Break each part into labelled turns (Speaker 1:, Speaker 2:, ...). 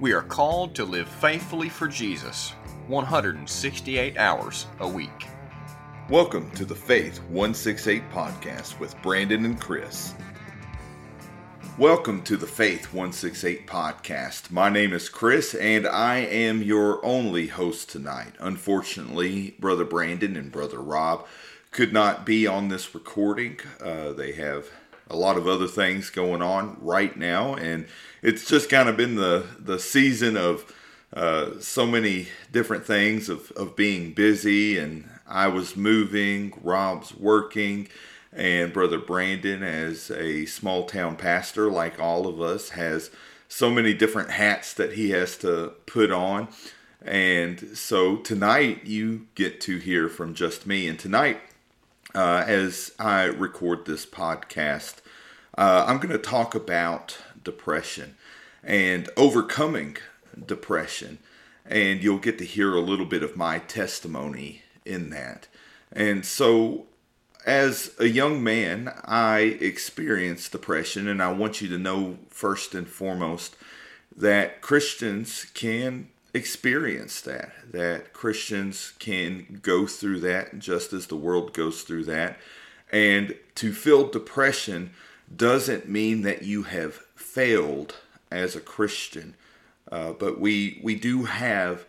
Speaker 1: We are called to live faithfully for Jesus 168 hours a week.
Speaker 2: Welcome to the Faith 168 podcast with Brandon and Chris. Welcome to the Faith 168 podcast. My name is Chris and I am your only host tonight. Unfortunately, Brother Brandon and Brother Rob could not be on this recording. Uh, they have a lot of other things going on right now, and it's just kind of been the the season of uh, so many different things of of being busy. And I was moving, Rob's working, and brother Brandon, as a small town pastor, like all of us, has so many different hats that he has to put on. And so tonight you get to hear from just me. And tonight uh, as I record this podcast, uh, I'm going to talk about depression and overcoming depression. And you'll get to hear a little bit of my testimony in that. And so, as a young man, I experienced depression, and I want you to know first and foremost that Christians can experience that, that Christians can go through that just as the world goes through that. And to feel depression doesn't mean that you have failed as a Christian, uh, but we, we do have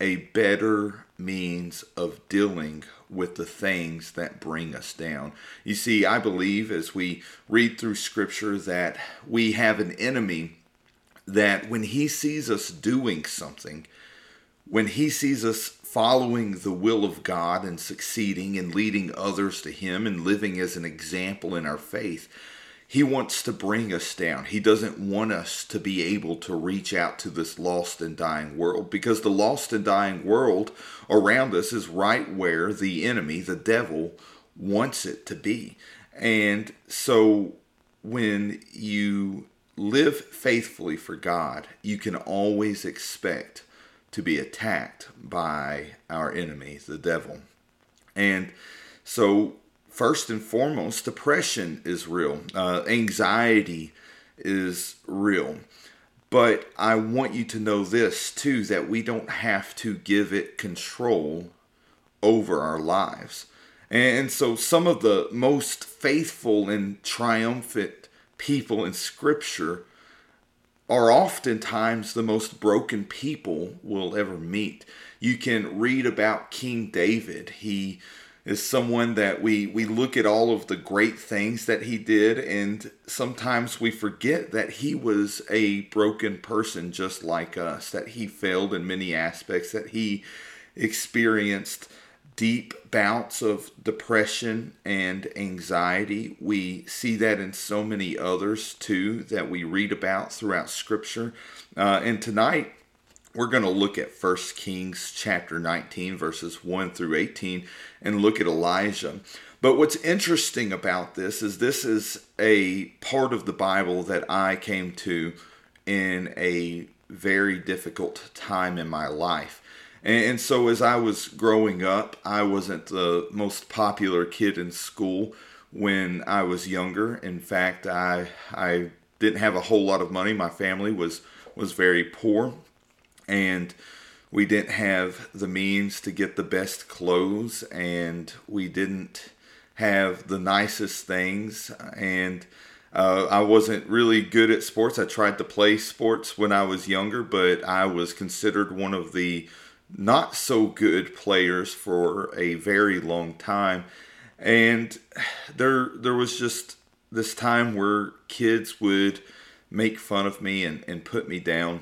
Speaker 2: a better means of dealing with the things that bring us down. You see, I believe as we read through scripture that we have an enemy that when he sees us doing something, when he sees us following the will of God and succeeding and leading others to him and living as an example in our faith, he wants to bring us down. He doesn't want us to be able to reach out to this lost and dying world because the lost and dying world around us is right where the enemy, the devil, wants it to be. And so when you live faithfully for God, you can always expect to be attacked by our enemy, the devil. And so, first and foremost, depression is real, uh, anxiety is real. But I want you to know this too that we don't have to give it control over our lives. And so, some of the most faithful and triumphant people in Scripture are oftentimes the most broken people we'll ever meet. You can read about King David. He is someone that we, we look at all of the great things that he did, and sometimes we forget that he was a broken person just like us, that he failed in many aspects, that he experienced deep bouts of depression and anxiety. We see that in so many others too that we read about throughout Scripture. Uh, and tonight, we're going to look at 1 Kings chapter 19, verses 1 through 18, and look at Elijah. But what's interesting about this is this is a part of the Bible that I came to in a very difficult time in my life. And, so as I was growing up, I wasn't the most popular kid in school when I was younger. In fact, I I didn't have a whole lot of money. My family was was very poor, and we didn't have the means to get the best clothes, and we didn't have the nicest things, and uh, I wasn't really good at sports. I tried to play sports when I was younger, but I was considered one of the not so good players for a very long time. And there there was just this time where kids would make fun of me and, and put me down.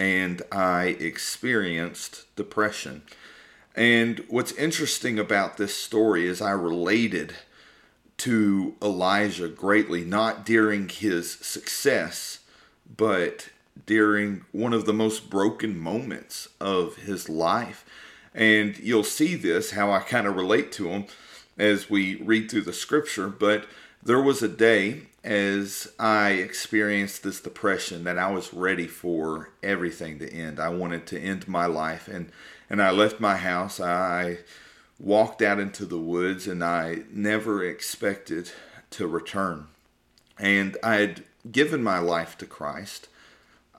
Speaker 2: And I experienced depression. And what's interesting about this story is I related to Elijah greatly, not during his success, but during one of the most broken moments of his life. And you'll see this, how I kind of relate to him as we read through the scripture. But there was a day as I experienced this depression that I was ready for everything to end. I wanted to end my life. And, and I left my house. I walked out into the woods and I never expected to return. And I had given my life to Christ.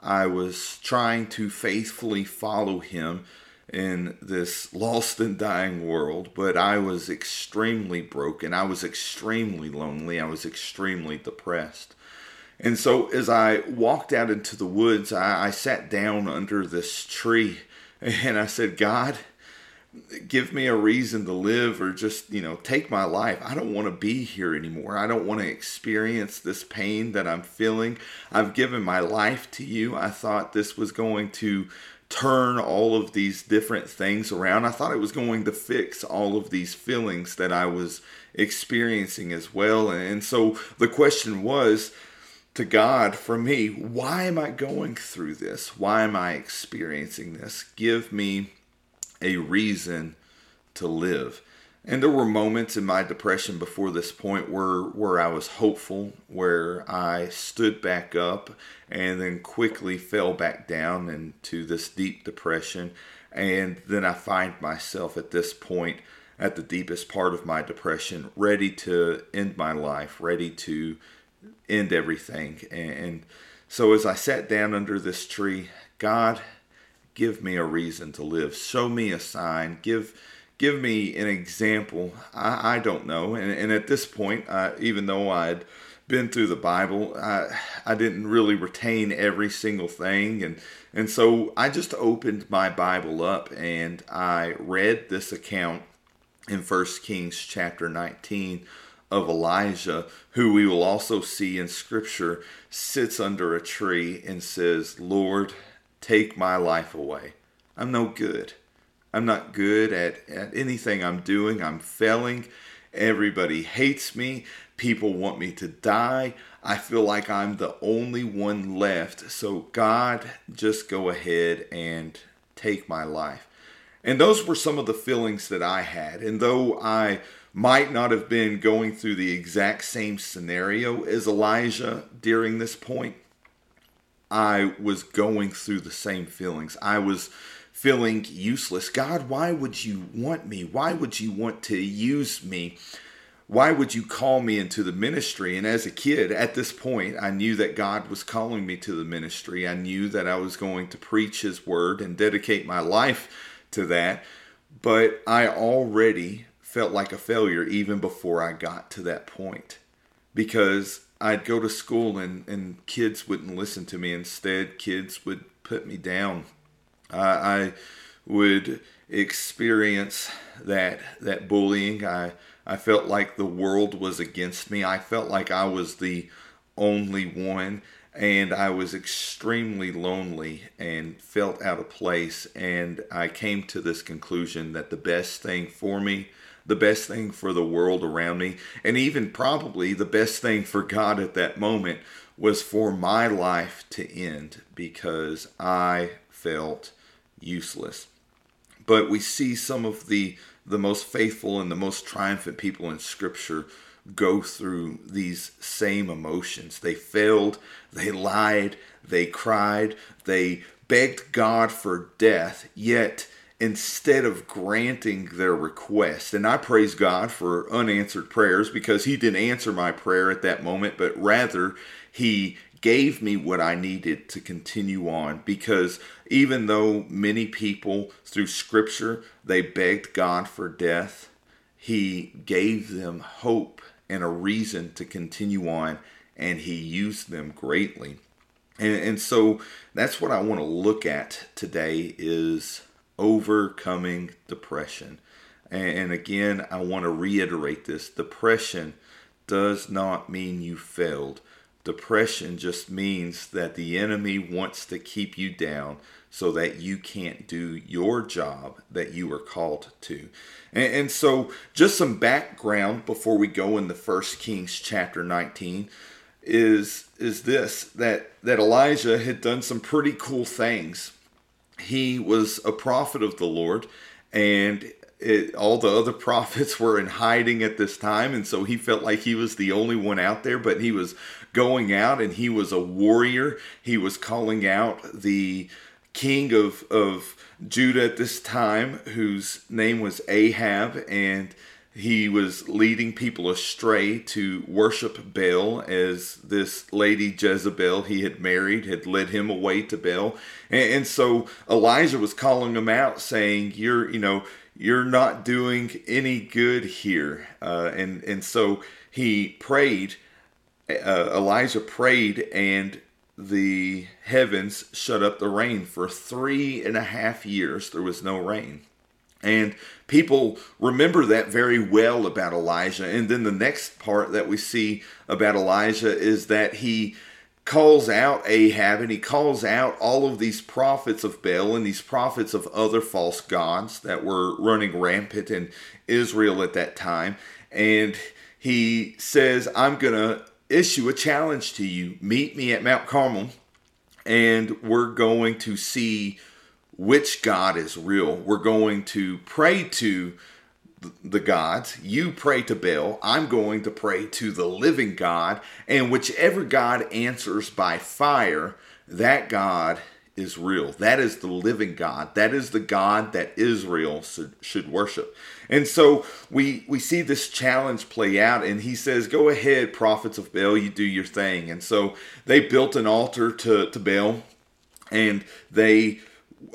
Speaker 2: I was trying to faithfully follow him in this lost and dying world, but I was extremely broken. I was extremely lonely. I was extremely depressed. And so as I walked out into the woods, I, I sat down under this tree and I said, God, give me a reason to live or just, you know, take my life. I don't want to be here anymore. I don't want to experience this pain that I'm feeling. I've given my life to you. I thought this was going to turn all of these different things around. I thought it was going to fix all of these feelings that I was experiencing as well. And so the question was, to God for me, why am I going through this? Why am I experiencing this? Give me a reason to live. And there were moments in my depression before this point where where I was hopeful, where I stood back up and then quickly fell back down into this deep depression. And then I find myself at this point at the deepest part of my depression, ready to end my life, ready to end everything. And so as I sat down under this tree, God give me a reason to live. Show me a sign. Give give me an example. I, I don't know. And, and at this point, uh, even though I'd been through the Bible, I, I didn't really retain every single thing. And, and so I just opened my Bible up and I read this account in First Kings chapter 19 of Elijah, who we will also see in Scripture, sits under a tree and says, Lord, take my life away. I'm no good. I'm not good at, at anything I'm doing. I'm failing. Everybody hates me. People want me to die. I feel like I'm the only one left. So, God, just go ahead and take my life. And those were some of the feelings that I had. And though I might not have been going through the exact same scenario as Elijah during this point, I was going through the same feelings. I was feeling useless. God, why would you want me? Why would you want to use me? Why would you call me into the ministry? And as a kid, at this point, I knew that God was calling me to the ministry. I knew that I was going to preach His word and dedicate my life to that. But I already felt like a failure even before I got to that point because I'd go to school and, and kids wouldn't listen to me. Instead, kids would put me down. I would experience that that bullying. I I felt like the world was against me. I felt like I was the only one and I was extremely lonely and felt out of place and I came to this conclusion that the best thing for me the best thing for the world around me, and even probably the best thing for God at that moment was for my life to end because I felt useless. But we see some of the the most faithful and the most triumphant people in scripture go through these same emotions. They failed, they lied, they cried, they begged God for death, yet instead of granting their request. And I praise God for unanswered prayers because He didn't answer my prayer at that moment, but rather He gave me what I needed to continue on because even though many people through scripture they begged God for death, he gave them hope and a reason to continue on and he used them greatly. And, and so that's what I want to look at today is overcoming depression. And again, I want to reiterate this depression does not mean you failed. Depression just means that the enemy wants to keep you down so that you can't do your job that you were called to. And, and so, just some background before we go in the First Kings chapter 19 is is this that that Elijah had done some pretty cool things he was a prophet of the Lord, and it, all the other prophets were in hiding at this time, and so he felt like he was the only one out there. But he was going out, and he was a warrior. He was calling out the king of of Judah at this time, whose name was Ahab, and he was leading people astray to worship Baal as this lady Jezebel he had married had led him away to Baal. And, and, so Elijah was calling him out saying, you're, you know, you're not doing any good here. Uh, and, and so he prayed, uh, Elijah prayed and the heavens shut up the rain for three and a half years. There was no rain. And people remember that very well about Elijah. And then the next part that we see about Elijah is that he calls out Ahab and he calls out all of these prophets of Baal and these prophets of other false gods that were running rampant in Israel at that time. And he says, I'm going to issue a challenge to you. Meet me at Mount Carmel, and we're going to see which God is real. We're going to pray to the gods. You pray to Baal. I'm going to pray to the living God. And whichever God answers by fire, that God is real. That is the living God. That is the God that Israel should worship. And so we we see this challenge play out and he says, "Go ahead, prophets of Baal, you do your thing." And so they built an altar to to Baal and they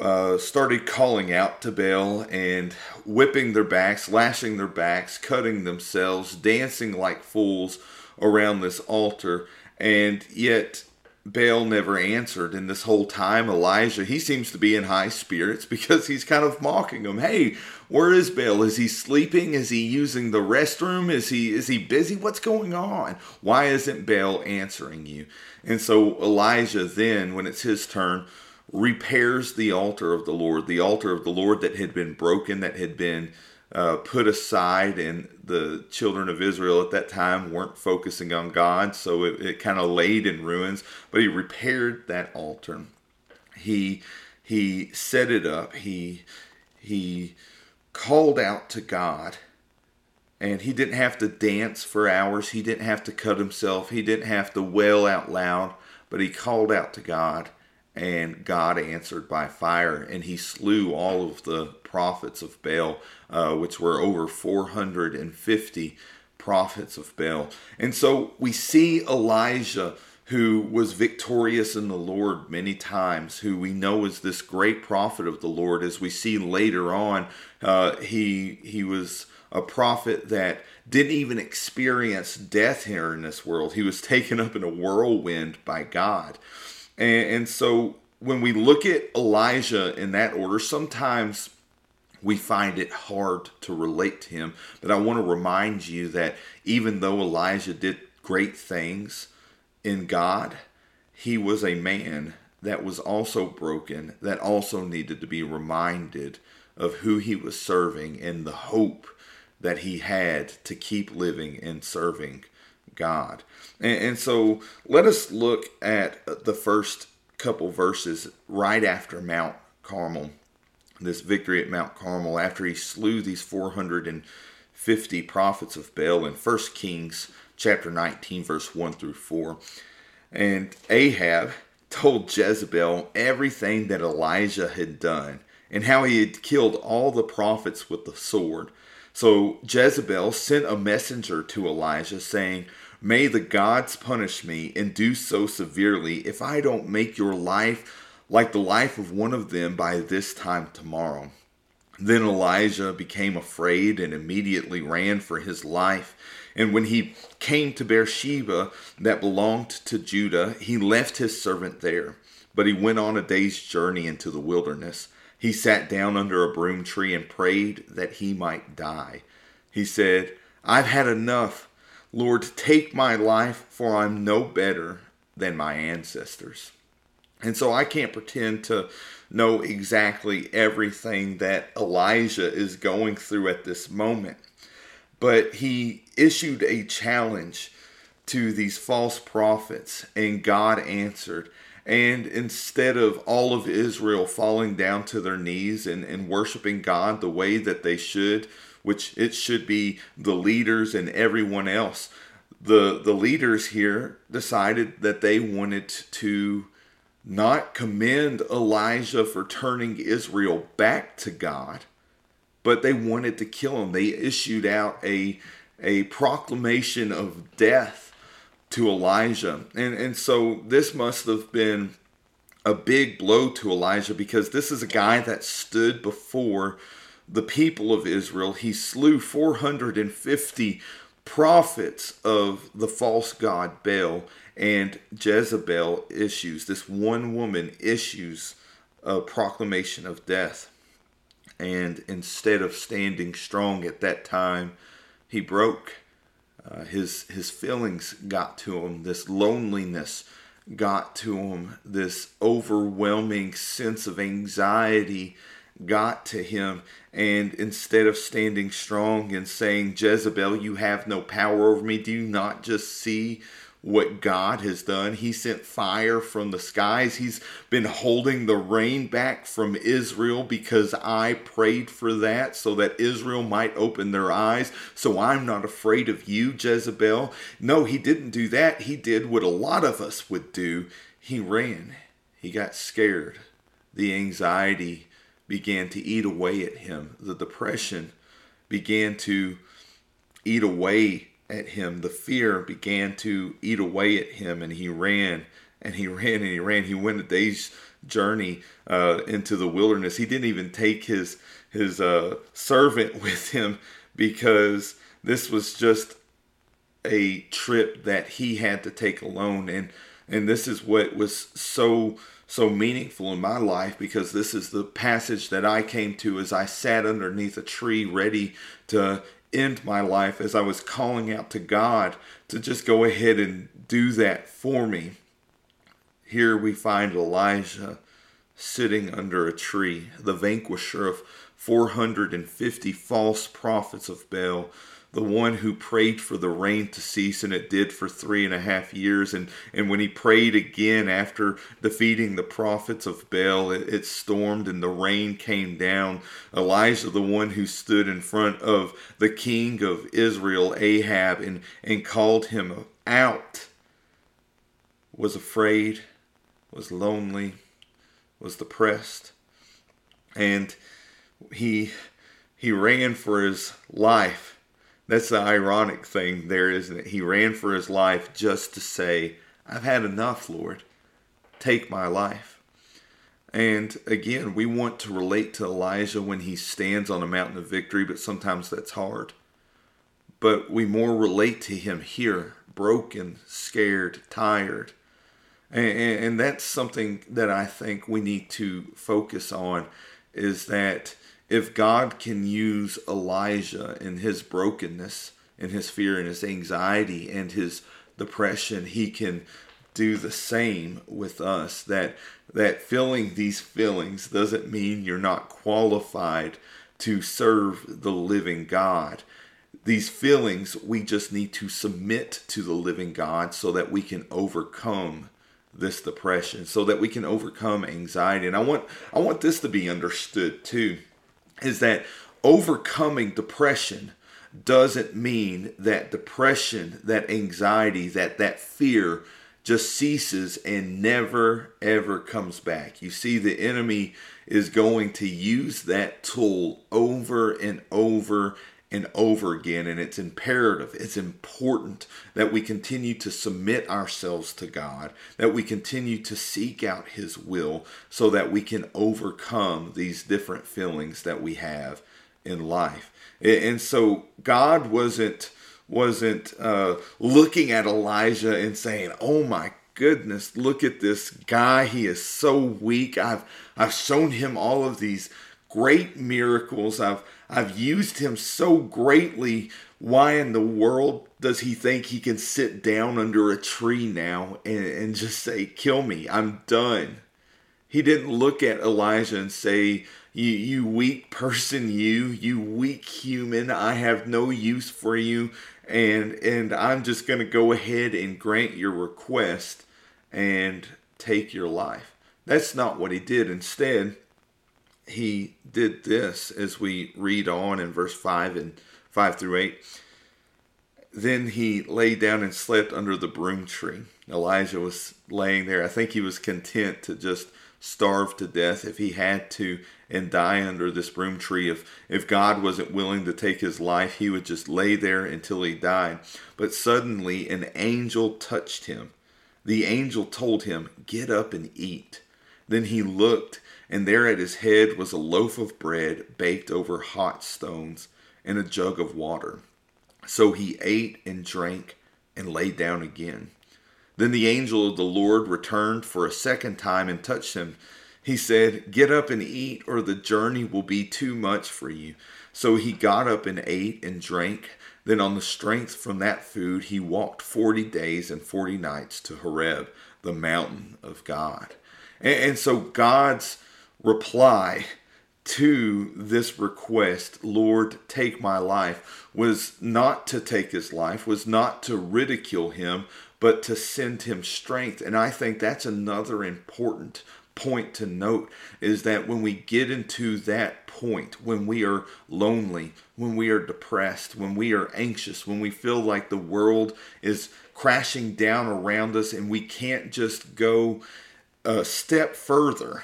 Speaker 2: uh, started calling out to Baal and whipping their backs, lashing their backs, cutting themselves, dancing like fools around this altar. And yet Baal never answered. And this whole time, Elijah, he seems to be in high spirits because he's kind of mocking him. Hey, where is Baal? Is he sleeping? Is he using the restroom? Is he is he busy? What's going on? Why isn't Baal answering you? And so Elijah then, when it's his turn, repairs the altar of the Lord, the altar of the Lord that had been broken, that had been uh, put aside, and the children of Israel at that time weren't focusing on God, so it, it kind of laid in ruins. But he repaired that altar. He he set it up. He he called out to God, and he didn't have to dance for hours. He didn't have to cut himself. He didn't have to wail out loud. But he called out to God, and God answered by fire, and he slew all of the prophets of Baal, uh, which were over 450 prophets of Baal. And so we see Elijah, who was victorious in the Lord many times, who we know is this great prophet of the Lord. As we see later on, uh, he he was a prophet that didn't even experience death here in this world. He was taken up in a whirlwind by God. And, and so when we look at Elijah in that order, sometimes we find it hard to relate to him. But I want to remind you that even though Elijah did great things in God, he was a man that was also broken, that also needed to be reminded of who he was serving and the hope that he had to keep living and serving God. And, and so let us look at the first couple verses right after Mount Carmel, this victory at Mount Carmel, after he slew these 450 prophets of Baal in 1 Kings chapter 19, verse 1 through 4. And Ahab told Jezebel everything that Elijah had done and how he had killed all the prophets with the sword. So Jezebel sent a messenger to Elijah saying, May the gods punish me and do so severely if I don't make your life like the life of one of them by this time tomorrow. Then Elijah became afraid and immediately ran for his life. And when he came to Beersheba, that belonged to Judah, he left his servant there. But he went on a day's journey into the wilderness. He sat down under a broom tree and prayed that he might die. He said, I've had enough. Lord, take my life, for I'm no better than my ancestors. And so I can't pretend to know exactly everything that Elijah is going through at this moment. But he issued a challenge to these false prophets, and God answered. And instead of all of Israel falling down to their knees and, and worshiping God the way that they should, which it should be the leaders and everyone else. The, the leaders here decided that they wanted to not commend Elijah for turning Israel back to God, but they wanted to kill him. They issued out a a proclamation of death to Elijah. And and so this must have been a big blow to Elijah because this is a guy that stood before the people of Israel. He slew 450 prophets of the false god Baal and Jezebel issues this one woman issues a proclamation of death. And instead of standing strong at that time, he broke. Uh, his his feelings got to him. This loneliness got to him. This overwhelming sense of anxiety got to him. And instead of standing strong and saying, Jezebel, you have no power over me, do you not just see what God has done. He sent fire from the skies. He's been holding the rain back from Israel because I prayed for that so that Israel might open their eyes. So I'm not afraid of you, Jezebel. No, he didn't do that. He did what a lot of us would do. He ran. He got scared. The anxiety began to eat away at him. The depression began to eat away at him. The fear began to eat away at him, and he ran and he ran and he ran. He went a day's journey uh, into the wilderness. He didn't even take his his uh, servant with him because this was just a trip that he had to take alone. And and this is what was so so meaningful in my life because this is the passage that I came to as I sat underneath a tree ready to end my life as I was calling out to God to just go ahead and do that for me. Here we find Elijah sitting under a tree, the vanquisher of 450 false prophets of Baal the one who prayed for the rain to cease, and it did for three and a half years. And, and when he prayed again after defeating the prophets of Baal, it, it stormed and the rain came down. Elijah, the one who stood in front of the king of Israel, Ahab, and, and called him out, was afraid, was lonely, was depressed, and he he ran for his life that's the ironic thing there, isn't it? He ran for his life just to say, I've had enough, Lord. Take my life. And again, we want to relate to Elijah when he stands on a mountain of victory, but sometimes that's hard. But we more relate to him here, broken, scared, tired. And, and, that's something that I think we need to focus on is that if God can use Elijah in his brokenness and his fear and his anxiety and his depression, he can do the same with us. That that feeling these feelings doesn't mean you're not qualified to serve the living God. These feelings we just need to submit to the living God so that we can overcome this depression, so that we can overcome anxiety. And I want I want this to be understood too is that overcoming depression doesn't mean that depression, that anxiety, that that fear just ceases and never ever comes back. You see the enemy is going to use that tool over and over and over again. And it's imperative, it's important that we continue to submit ourselves to God, that we continue to seek out His will so that we can overcome these different feelings that we have in life. And so God wasn't wasn't uh, looking at Elijah and saying, "Oh my goodness, look at this guy. He is so weak. I've I've shown him all of these great miracles. I've I've used him so greatly. Why in the world does he think he can sit down under a tree now and, and just say, Kill me, I'm done? He didn't look at Elijah and say, you, you weak person, you, you weak human, I have no use for you, and and I'm just gonna go ahead and grant your request and take your life. That's not what he did. Instead, he did this as we read on in verse 5 and 5 through 8. Then he lay down and slept under the broom tree. Elijah was laying there. I think he was content to just starve to death if he had to and die under this broom tree. If if God wasn't willing to take his life, he would just lay there until he died. But suddenly an angel touched him. The angel told him, "Get up and eat." Then he looked, and there at his head was a loaf of bread baked over hot stones and a jug of water. So he ate and drank and lay down again. Then the angel of the Lord returned for a second time and touched him. He said, Get up and eat, or the journey will be too much for you. So he got up and ate and drank. Then, on the strength from that food, he walked forty days and forty nights to Horeb, the mountain of God. And, and so, God's reply to this request, Lord, take my life, was not to take his life, was not to ridicule him, but to send him strength. And I think that's another important point to note is that when we get into that point, when we are lonely, when we are depressed, when we are anxious, when we feel like the world is crashing down around us and we can't just go a step further,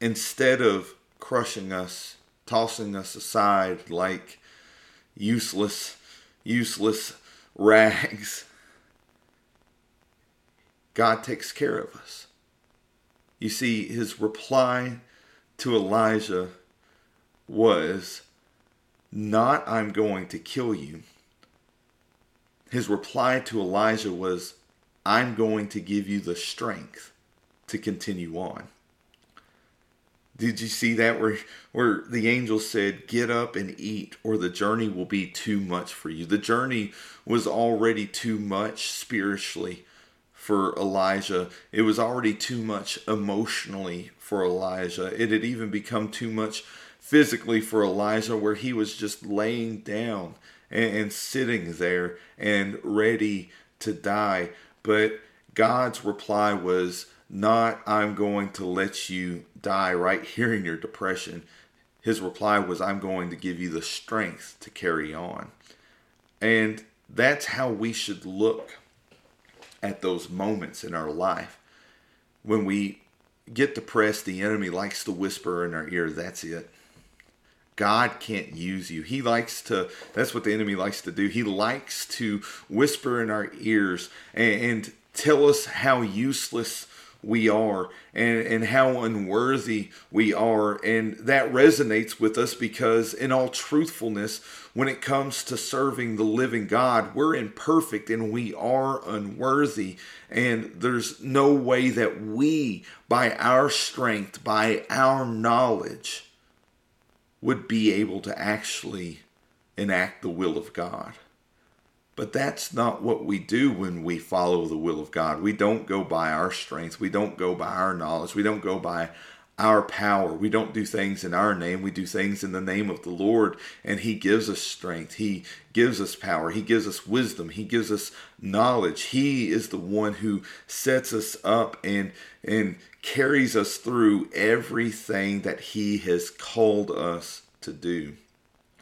Speaker 2: instead of crushing us, tossing us aside like useless, useless rags, God takes care of us. You see, his reply to Elijah was not, I'm going to kill you. His reply to Elijah was, I'm going to give you the strength to continue on. Did you see that where where the angel said, "Get up and eat, or the journey will be too much for you." The journey was already too much spiritually for Elijah. It was already too much emotionally for Elijah. It had even become too much physically for Elijah, where he was just laying down and, and sitting there and ready to die. But God's reply was not, I'm going to let you die right here in your depression. His reply was, I'm going to give you the strength to carry on. And that's how we should look at those moments in our life. When we get depressed, the enemy likes to whisper in our ear, that's it. God can't use you. He likes to, that's what the enemy likes to do. He likes to whisper in our ears and, and tell us how useless we are and, and how unworthy we are. And that resonates with us because, in all truthfulness, when it comes to serving the living God, we're imperfect and we are unworthy. And there's no way that we, by our strength, by our knowledge, would be able to actually enact the will of God. But that's not what we do when we follow the will of God. We don't go by our strength. We don't go by our knowledge. We don't go by our power. We don't do things in our name. We do things in the name of the Lord, and He gives us strength. He gives us power. He gives us wisdom. He gives us knowledge. He is the one who sets us up and and carries us through everything that He has called us to do.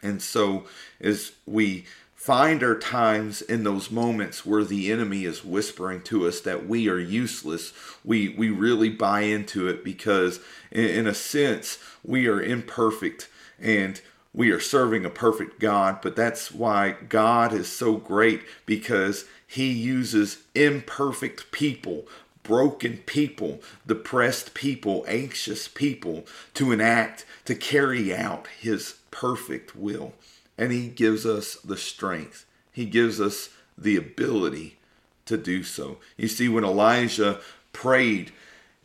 Speaker 2: And so, as we find our times in those moments where the enemy is whispering to us that we are useless. We we really buy into it because in, in, a sense we are imperfect and we are serving a perfect god but that's why god is so great because he uses imperfect people broken people depressed people anxious people to enact to carry out his perfect will and He gives us the strength. He gives us the ability to do so. You see, when Elijah prayed,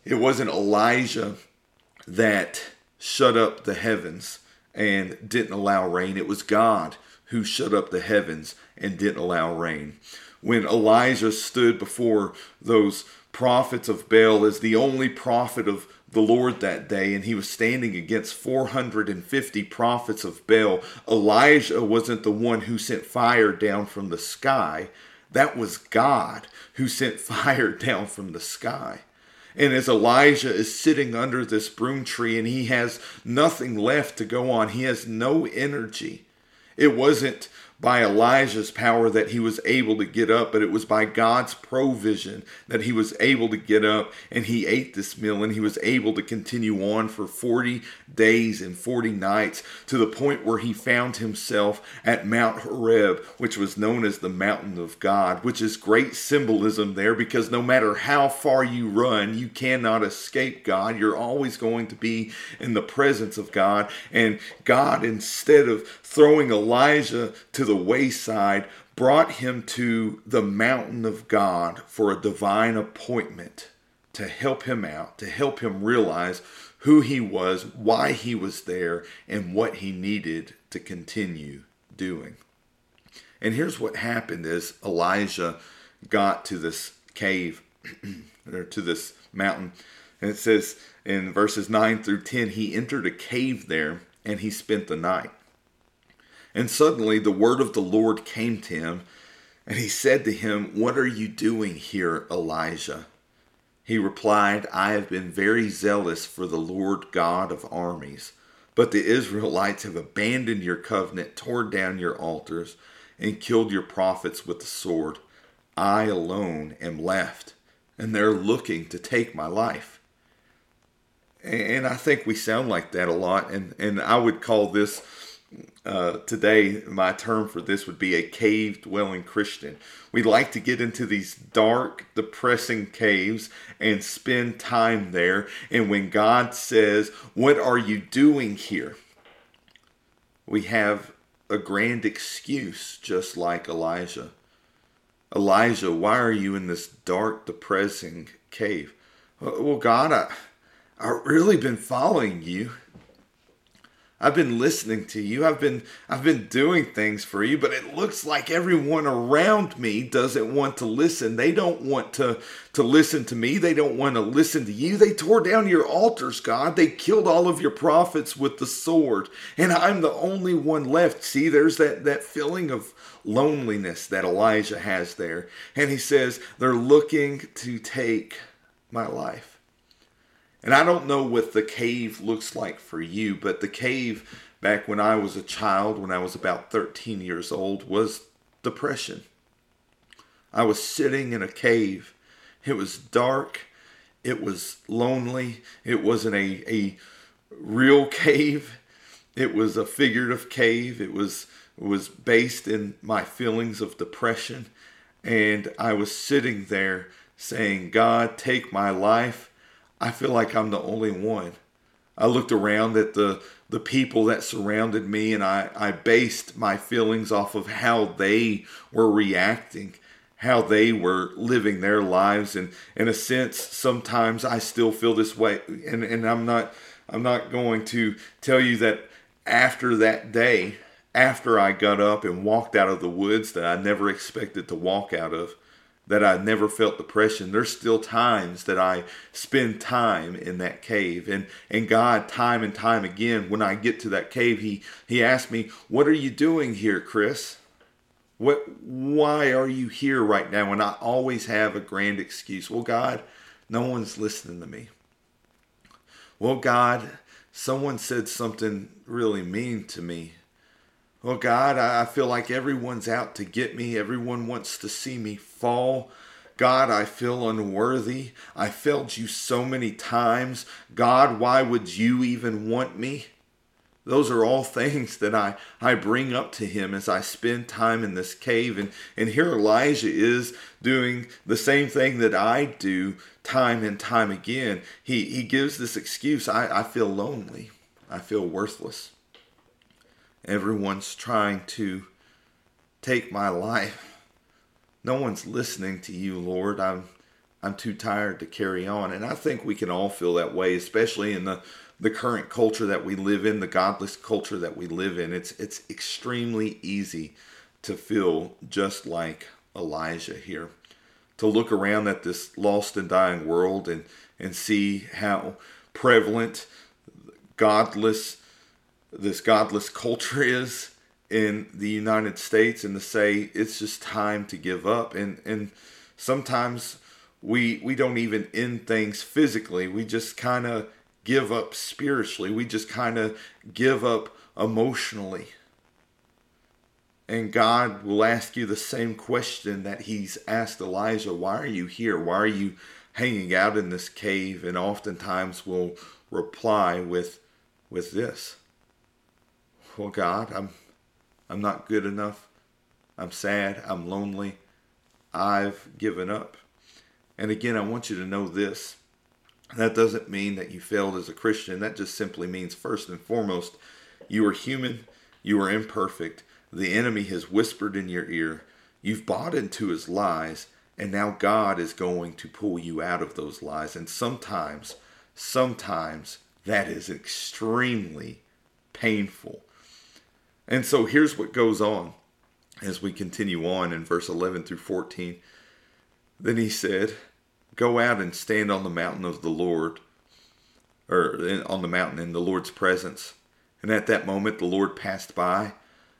Speaker 2: it wasn't Elijah that shut up the heavens and didn't allow rain. It was God who shut up the heavens and didn't allow rain. When Elijah stood before those prophets of Baal as the only prophet of the Lord that day, and he was standing against 450 prophets of Baal. Elijah wasn't the one who sent fire down from the sky, that was God who sent fire down from the sky. And as Elijah is sitting under this broom tree and he has nothing left to go on, he has no energy. It wasn't by Elijah's power that he was able to get up, but it was by God's provision that he was able to get up and he ate this meal and he was able to continue on for 40 days and 40 nights to the point where he found himself at Mount Horeb, which was known as the mountain of God, which is great symbolism there because no matter how far you run, you cannot escape God. You're always going to be in the presence of God. And God, instead of throwing Elijah to the wayside, brought him to the mountain of God for a divine appointment to help him out, to help him realize who he was, why he was there, and what he needed to continue doing. And here's what happened as Elijah got to this cave or to this mountain. And it says in verses 9 through 10, he entered a cave there and he spent the night. And suddenly the word of the Lord came to him, and he said to him, What are you doing here, Elijah? He replied, I have been very zealous for the Lord God of armies. But the Israelites have abandoned your covenant, torn down your altars, and killed your prophets with the sword. I alone am left, and they're looking to take my life. And I think we sound like that a lot, and, and I would call this uh, today, my term for this would be a cave dwelling Christian. We like to get into these dark, depressing caves and spend time there. And when God says, What are you doing here? we have a grand excuse, just like Elijah. Elijah, why are you in this dark, depressing cave? Well, God, I, I've really been following you. I've been listening to you. I've been I've been doing things for you, but it looks like everyone around me doesn't want to listen. They don't want to to listen to me. They don't want to listen to you. They tore down your altars, God. They killed all of your prophets with the sword, and I'm the only one left. See, there's that that feeling of loneliness that Elijah has there. And he says, they're looking to take my life. And I don't know what the cave looks like for you, but the cave back when I was a child, when I was about 13 years old, was depression. I was sitting in a cave. It was dark. It was lonely. It wasn't a, a real cave. It was a figurative cave. It was it was based in my feelings of depression. And I was sitting there saying, God, take my life I feel like I'm the only one. I looked around at the the people that surrounded me and I, I based my feelings off of how they were reacting, how they were living their lives and in a sense sometimes I still feel this way and, and I'm not I'm not going to tell you that after that day, after I got up and walked out of the woods that I never expected to walk out of, that I never felt depression. There's still times that I spend time in that cave. And, and God, time and time again, when I get to that cave, He He asks me, What are you doing here, Chris? What why are you here right now? And I always have a grand excuse. Well, God, no one's listening to me. Well, God, someone said something really mean to me. Well, God, I feel like everyone's out to get me. Everyone wants to see me fall. God, I feel unworthy. I failed you so many times. God, why would you even want me? Those are all things that I, I bring up to him as I spend time in this cave. And, and here Elijah is doing the same thing that I do time and time again. He, he gives this excuse I, I feel lonely, I feel worthless. Everyone's trying to take my life. No one's listening to you, Lord. I'm I'm too tired to carry on. And I think we can all feel that way, especially in the the current culture that we live in, the godless culture that we live in. It's it's extremely easy to feel just like Elijah here. To look around at this lost and dying world and and see how prevalent godless this godless culture is in the United States and to say it's just time to give up. And and sometimes we we don't even end things physically. We just kind of give up spiritually. We just kind of give up emotionally. And God will ask you the same question that He's asked Elijah. Why are you here? Why are you hanging out in this cave? And oftentimes will reply with, with this Well, God, I'm, I'm not good enough. I'm sad. I'm lonely. I've given up. And again, I want you to know this. That doesn't mean that you failed as a Christian. That just simply means, first and foremost, you are human, you are imperfect. The enemy has whispered in your ear. You've bought into his lies, and now God is going to pull you out of those lies. And sometimes, sometimes that is extremely painful. And so here's what goes on as we continue on in verse 11 through 14. Then he said, Go out and stand on the mountain of the Lord, or on the mountain in the Lord's presence. And at that moment the Lord passed by.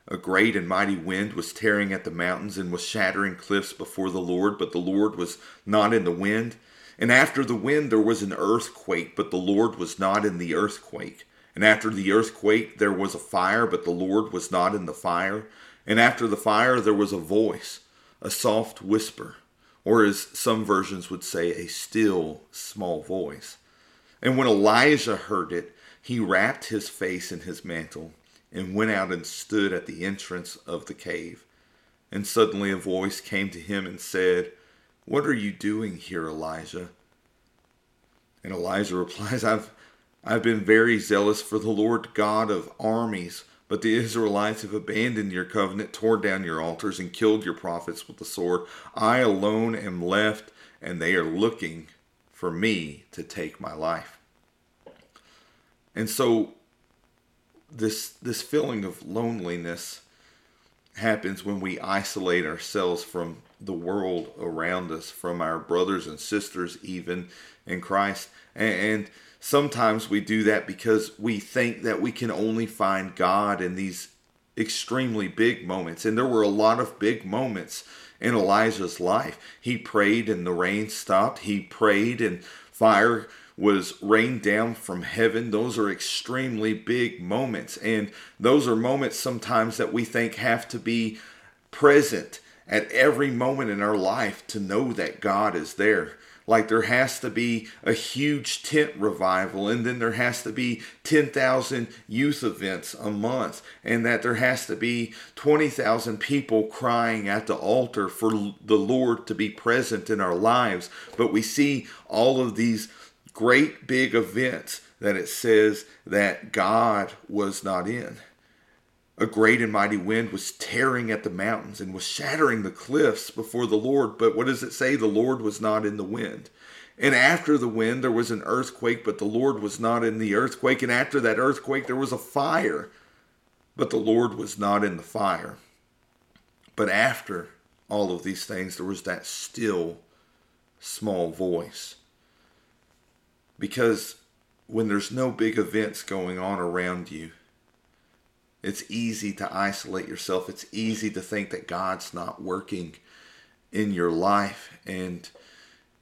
Speaker 2: A great and mighty wind was tearing at the mountains and was shattering cliffs before the Lord, but the Lord was not in the wind. And after the wind there was an earthquake, but the Lord was not in the earthquake. And after the earthquake there was a fire, but the Lord was not in the fire. And after the fire there was a voice, a soft whisper or as some versions would say, a still small voice. And when Elijah heard it, he wrapped his face in his mantle and went out and stood at the entrance of the cave. And suddenly a voice came to him and said, What are you doing here, Elijah? And Elijah replies, I've, I've been very zealous for the Lord God of armies but the Israelites have abandoned your covenant, torn down your altars, and killed your prophets with the sword. I alone am left, and they are looking for me to take my life. And so this this feeling of loneliness happens when we isolate ourselves from the world around us, from our brothers and sisters, even in Christ. And, sometimes we do that because we think that we can only find God in these extremely big moments. And there were a lot of big moments in Elijah's life. He prayed and the rain stopped. He prayed and fire was rained down from heaven. Those are extremely big moments. And those are moments sometimes that we think have to be present at every moment in our life to know that God is there. Like there has to be a huge tent revival, and then there has to be 10,000 youth events a month, and that there has to be 20,000 people crying at the altar for the Lord to be present in our lives. But we see all of these great big events that it says that God was not in. A great and mighty wind was tearing at the mountains and was shattering the cliffs before the Lord. But what does it say? The Lord was not in the wind. And after the wind, there was an earthquake, but the Lord was not in the earthquake. And after that earthquake, there was a fire, but the Lord was not in the fire. But after all of these things, there was that still small voice. Because when there's no big events going on around you, it's easy to isolate yourself. It's easy to think that God's not working in your life. And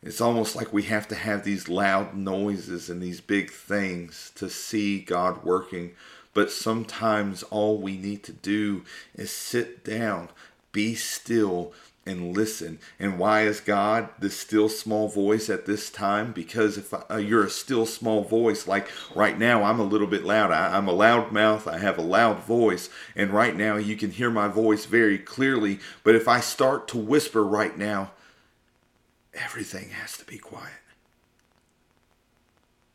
Speaker 2: it's almost like we have to have these loud noises and these big things to see God working. But sometimes all we need to do is sit down, be still, and listen. And why is God the still small voice at this time? Because if I, uh, you're a still small voice, like right now, I'm a little bit loud. I, I'm a loud mouth. I have a loud voice. And right now, you can hear my voice very clearly. But if I start to whisper right now, everything has to be quiet.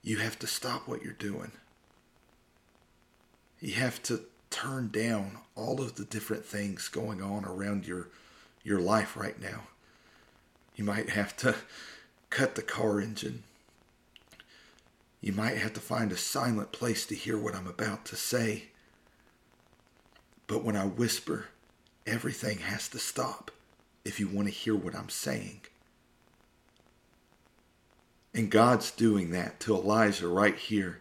Speaker 2: You have to stop what you're doing. You have to turn down all of the different things going on around your your life right now. You might have to cut the car engine. You might have to find a silent place to hear what I'm about to say. But when I whisper, everything has to stop if you want to hear what I'm saying. And God's doing that to Elijah right here.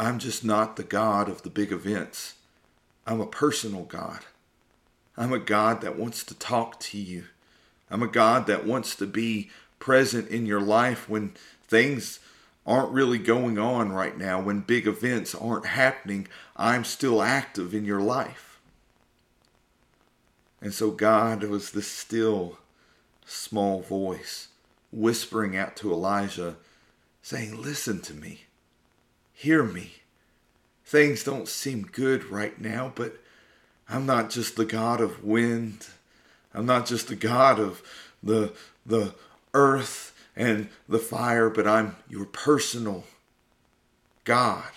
Speaker 2: I'm just not the God of the big events. I'm a personal God. I'm a God that wants to talk to you. I'm a God that wants to be present in your life when things aren't really going on right now, when big events aren't happening. I'm still active in your life. And so God was this still, small voice whispering out to Elijah, saying, Listen to me, hear me. Things don't seem good right now, but I'm not just the God of wind. I'm not just the God of the, the earth and the fire, but I'm your personal God.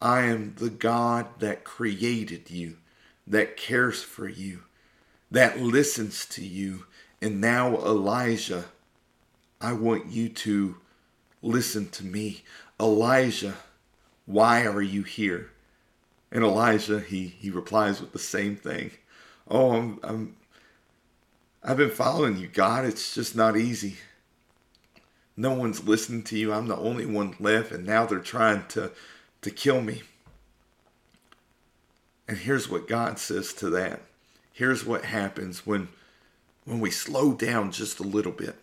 Speaker 2: I am the God that created you, that cares for you, that listens to you. And now, Elijah, I want you to listen to me. Elijah, why are you here? And Elijah, he, he replies with the same thing. Oh, I'm, I'm, I've been following you, God. It's just not easy. No one's listening to you. I'm the only one left, and now they're trying to, to kill me. And here's what God says to that. Here's what happens when, when we slow down just a little bit.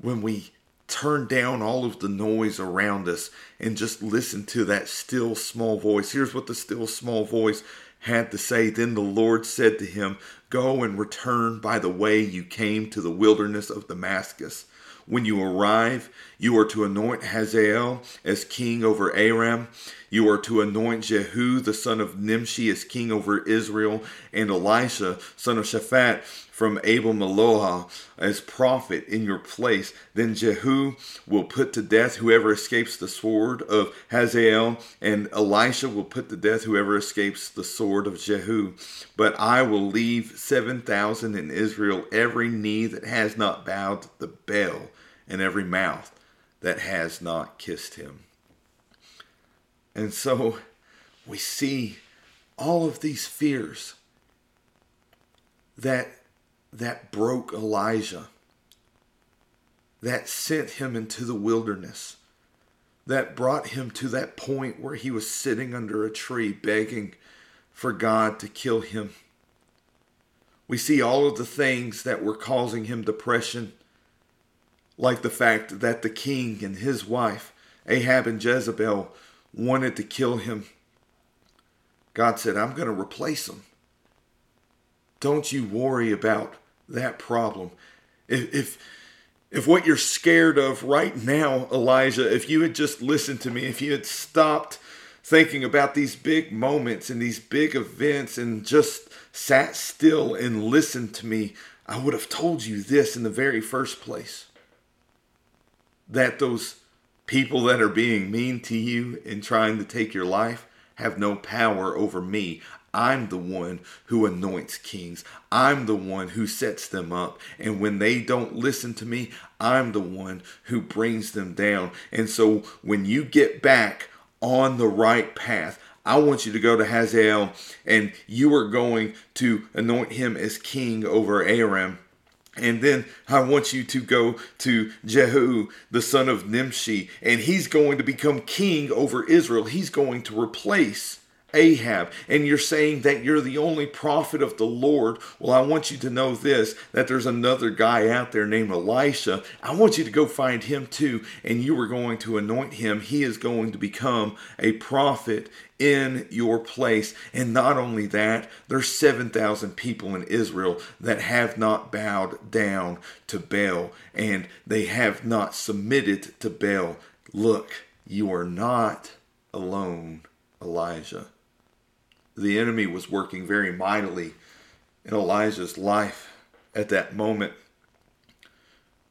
Speaker 2: When we turn down all of the noise around us and just listen to that still small voice. Here's what the still small voice had to say. Then the Lord said to him, Go and return by the way you came to the wilderness of Damascus. When you arrive, you are to anoint Hazael as king over Aram. You are to anoint Jehu, the son of Nimshi, as king over Israel, and Elisha, son of Shaphat, from Abel Meholah as prophet in your place. Then Jehu will put to death whoever escapes the sword of Hazael, and Elisha will put to death whoever escapes the sword of Jehu. But I will leave 7,000 in Israel, every knee that has not bowed the Baal and every mouth that has not kissed him. And so we see all of these fears that that broke Elijah that sent him into the wilderness that brought him to that point where he was sitting under a tree begging for God to kill him. We see all of the things that were causing him depression like the fact that the king and his wife, Ahab and Jezebel, wanted to kill him. God said, I'm going to replace them. Don't you worry about that problem. If, if, if what you're scared of right now, Elijah, if you had just listened to me, if you had stopped thinking about these big moments and these big events and just sat still and listened to me, I would have told you this in the very first place that those people that are being mean to you and trying to take your life have no power over me. I'm the one who anoints kings. I'm the one who sets them up. And when they don't listen to me, I'm the one who brings them down. And so when you get back on the right path, I want you to go to Hazael and you are going to anoint him as king over Aram and then I want you to go to Jehu, the son of Nimshi, and he's going to become king over Israel. He's going to replace Ahab, and you're saying that you're the only prophet of the Lord. Well, I want you to know this that there's another guy out there named Elisha. I want you to go find him too, and you are going to anoint him. He is going to become a prophet in your place. And not only that, there's 7,000 people in Israel that have not bowed down to Baal and they have not submitted to Baal. Look, you are not alone, Elijah the enemy was working very mightily in Elijah's life at that moment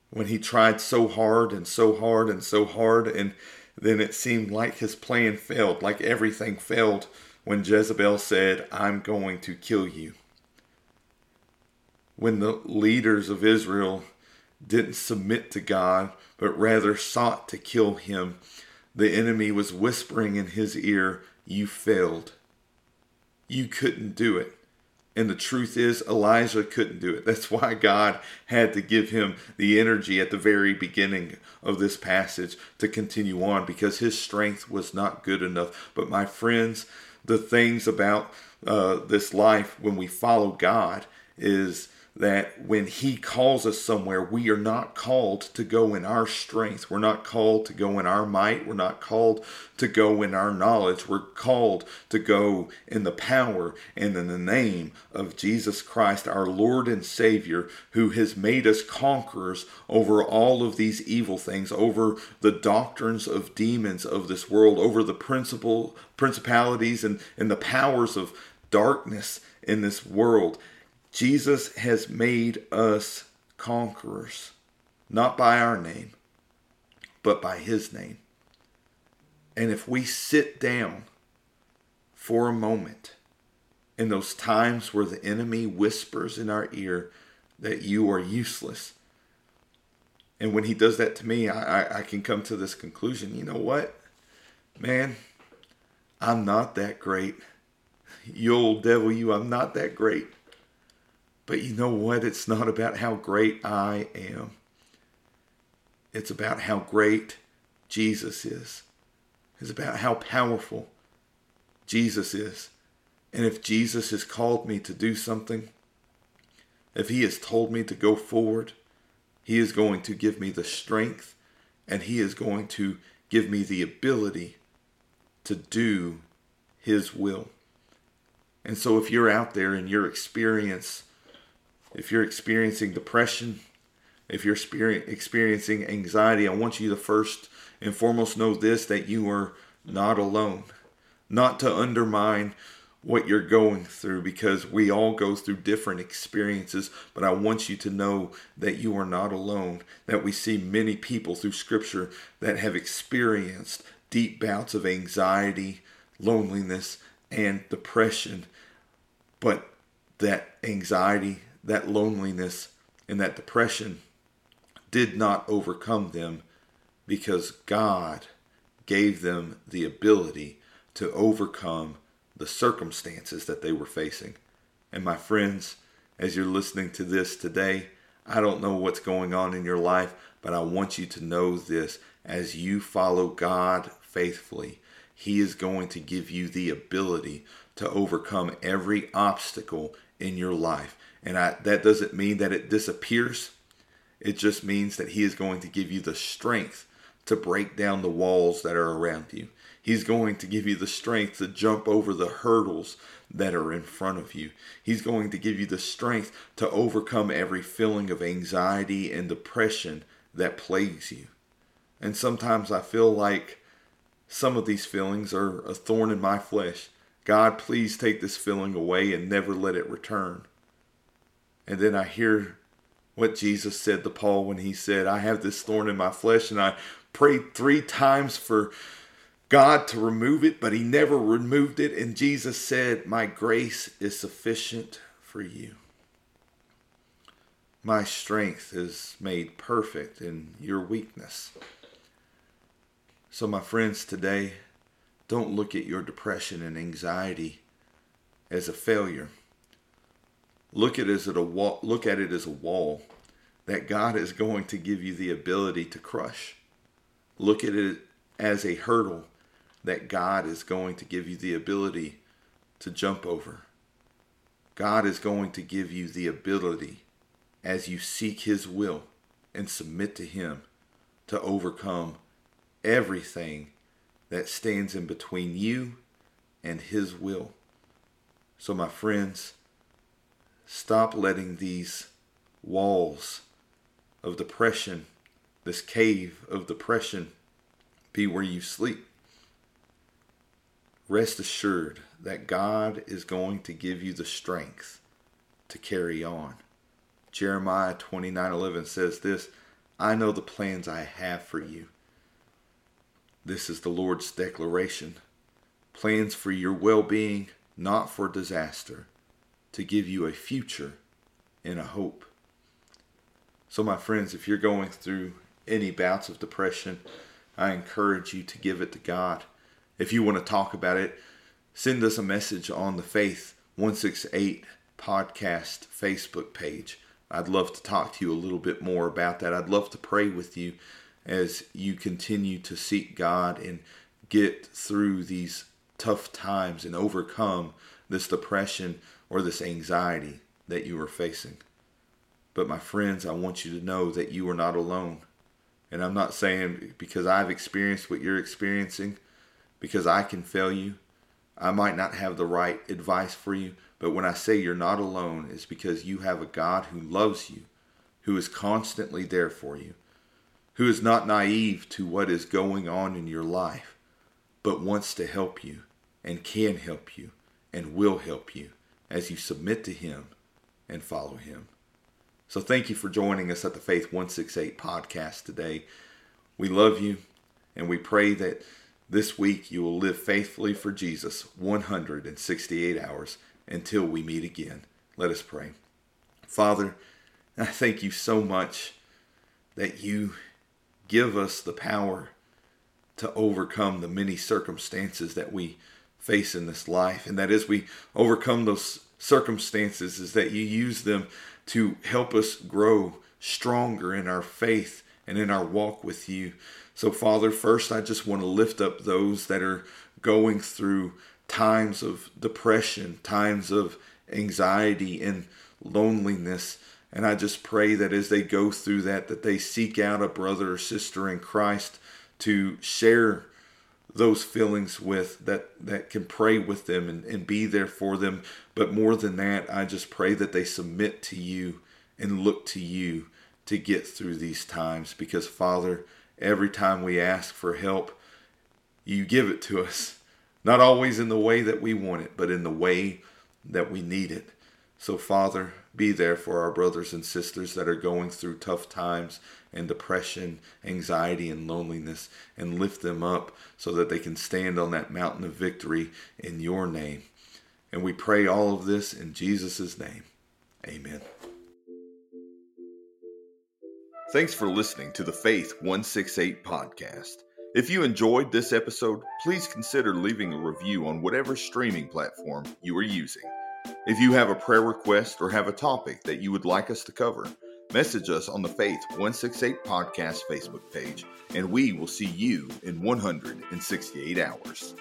Speaker 2: when he tried so hard and so hard and so hard and then it seemed like his plan failed like everything failed when Jezebel said I'm going to kill you. When the leaders of Israel didn't submit to God but rather sought to kill him the enemy was whispering in his ear you failed you couldn't do it. And the truth is, Elijah couldn't do it. That's why God had to give him the energy at the very beginning of this passage to continue on because his strength was not good enough. But my friends, the things about uh, this life when we follow God is that when He calls us somewhere, we are not called to go in our strength. We're not called to go in our might. We're not called to go in our knowledge. We're called to go in the power and in the name of Jesus Christ, our Lord and Savior, who has made us conquerors over all of these evil things, over the doctrines of demons of this world, over the principal principalities and, and the powers of darkness in this world. Jesus has made us conquerors, not by our name, but by his name. And if we sit down for a moment in those times where the enemy whispers in our ear that you are useless, and when he does that to me, I, I, can come to this conclusion you know what? Man, I'm not that great. You old devil, you, I'm not that great. But you know what? It's not about how great I am. It's about how great Jesus is. It's about how powerful Jesus is. And if Jesus has called me to do something, if he has told me to go forward, he is going to give me the strength and he is going to give me the ability to do his will. And so if you're out there and you're experience if you're experiencing depression, if you're experiencing anxiety, I want you to first and foremost know this that you are not alone. Not to undermine what you're going through because we all go through different experiences, but I want you to know that you are not alone. That we see many people through scripture that have experienced deep bouts of anxiety, loneliness, and depression, but that anxiety, that loneliness and that depression did not overcome them because God gave them the ability to overcome the circumstances that they were facing. And my friends, as you're listening to this today, I don't know what's going on in your life, but I want you to know this as you follow God faithfully, He is going to give you the ability to overcome every obstacle in your life. And I, that doesn't mean that it disappears. It just means that He is going to give you the strength to break down the walls that are around you. He's going to give you the strength to jump over the hurdles that are in front of you. He's going to give you the strength to overcome every feeling of anxiety and depression that plagues you. And sometimes I feel like some of these feelings are a thorn in my flesh. God, please take this feeling away and never let it return. And then I hear what Jesus said to Paul when he said, I have this thorn in my flesh, and I prayed three times for God to remove it, but he never removed it. And Jesus said, My grace is sufficient for you. My strength is made perfect in your weakness. So, my friends, today, don't look at your depression and anxiety as a failure. Look at it as a wall, look at it as a wall that God is going to give you the ability to crush. Look at it as a hurdle that God is going to give you the ability to jump over. God is going to give you the ability as you seek his will and submit to him to overcome everything that stands in between you and his will. So my friends, Stop letting these walls of depression, this cave of depression, be where you sleep. Rest assured that God is going to give you the strength to carry on. Jeremiah 29:11 says this, I know the plans I have for you. This is the Lord's declaration. Plans for your well-being, not for disaster to give you a future and a hope. So, my friends, if you're going through any bouts of depression, I encourage you to give it to God. If you want to talk about it, send us a message on the Faith 168 podcast Facebook page. I'd love to talk to you a little bit more about that. I'd love to pray with you as you continue to seek God and get through these tough times and overcome this depression or this anxiety that you are facing. But my friends, I want you to know that you are not alone. And I'm not saying because I've experienced what you're experiencing, because I can fail you. I might not have the right advice for you, but when I say you're not alone, it's because you have a God who loves you, who is constantly there for you, who is not naive to what is going on in your life, but wants to help you and can help you and will help you as you submit to Him and follow Him. So thank you for joining us at the Faith 168 podcast today. We love you and we pray that this week you will live faithfully for Jesus 168 hours until we meet again. Let us pray. Father, I thank you so much that you give us the power to overcome the many circumstances that we face in this life. And that as we overcome those circumstances, is that you use them to help us grow stronger in our faith and in our walk with you. So, Father, first, I just want to lift up those that are going through times of depression, times of anxiety and loneliness. And I just pray that as they go through that, that they seek out a brother or sister in Christ to share those feelings with that that can pray with them and, and be there for them. But more than that i just pray that they submit to you and look to you to get through these times. Because father every time we ask for help you give it to us. Not always in the way that we want it but in the way that we need it. So father be there for our brothers and sisters that are going through tough times and depression, anxiety, and loneliness, and lift them up so that they can stand on that mountain of victory in your name. And we pray all of this in Jesus' name. Amen.
Speaker 1: Thanks for listening to the Faith 168 podcast. If you enjoyed this episode, please consider leaving a review on whatever streaming platform you are using. If you have a prayer request or have a topic that you would like us to cover, message us on the Faith 168 Podcast Facebook page, and we will see you in 168 hours.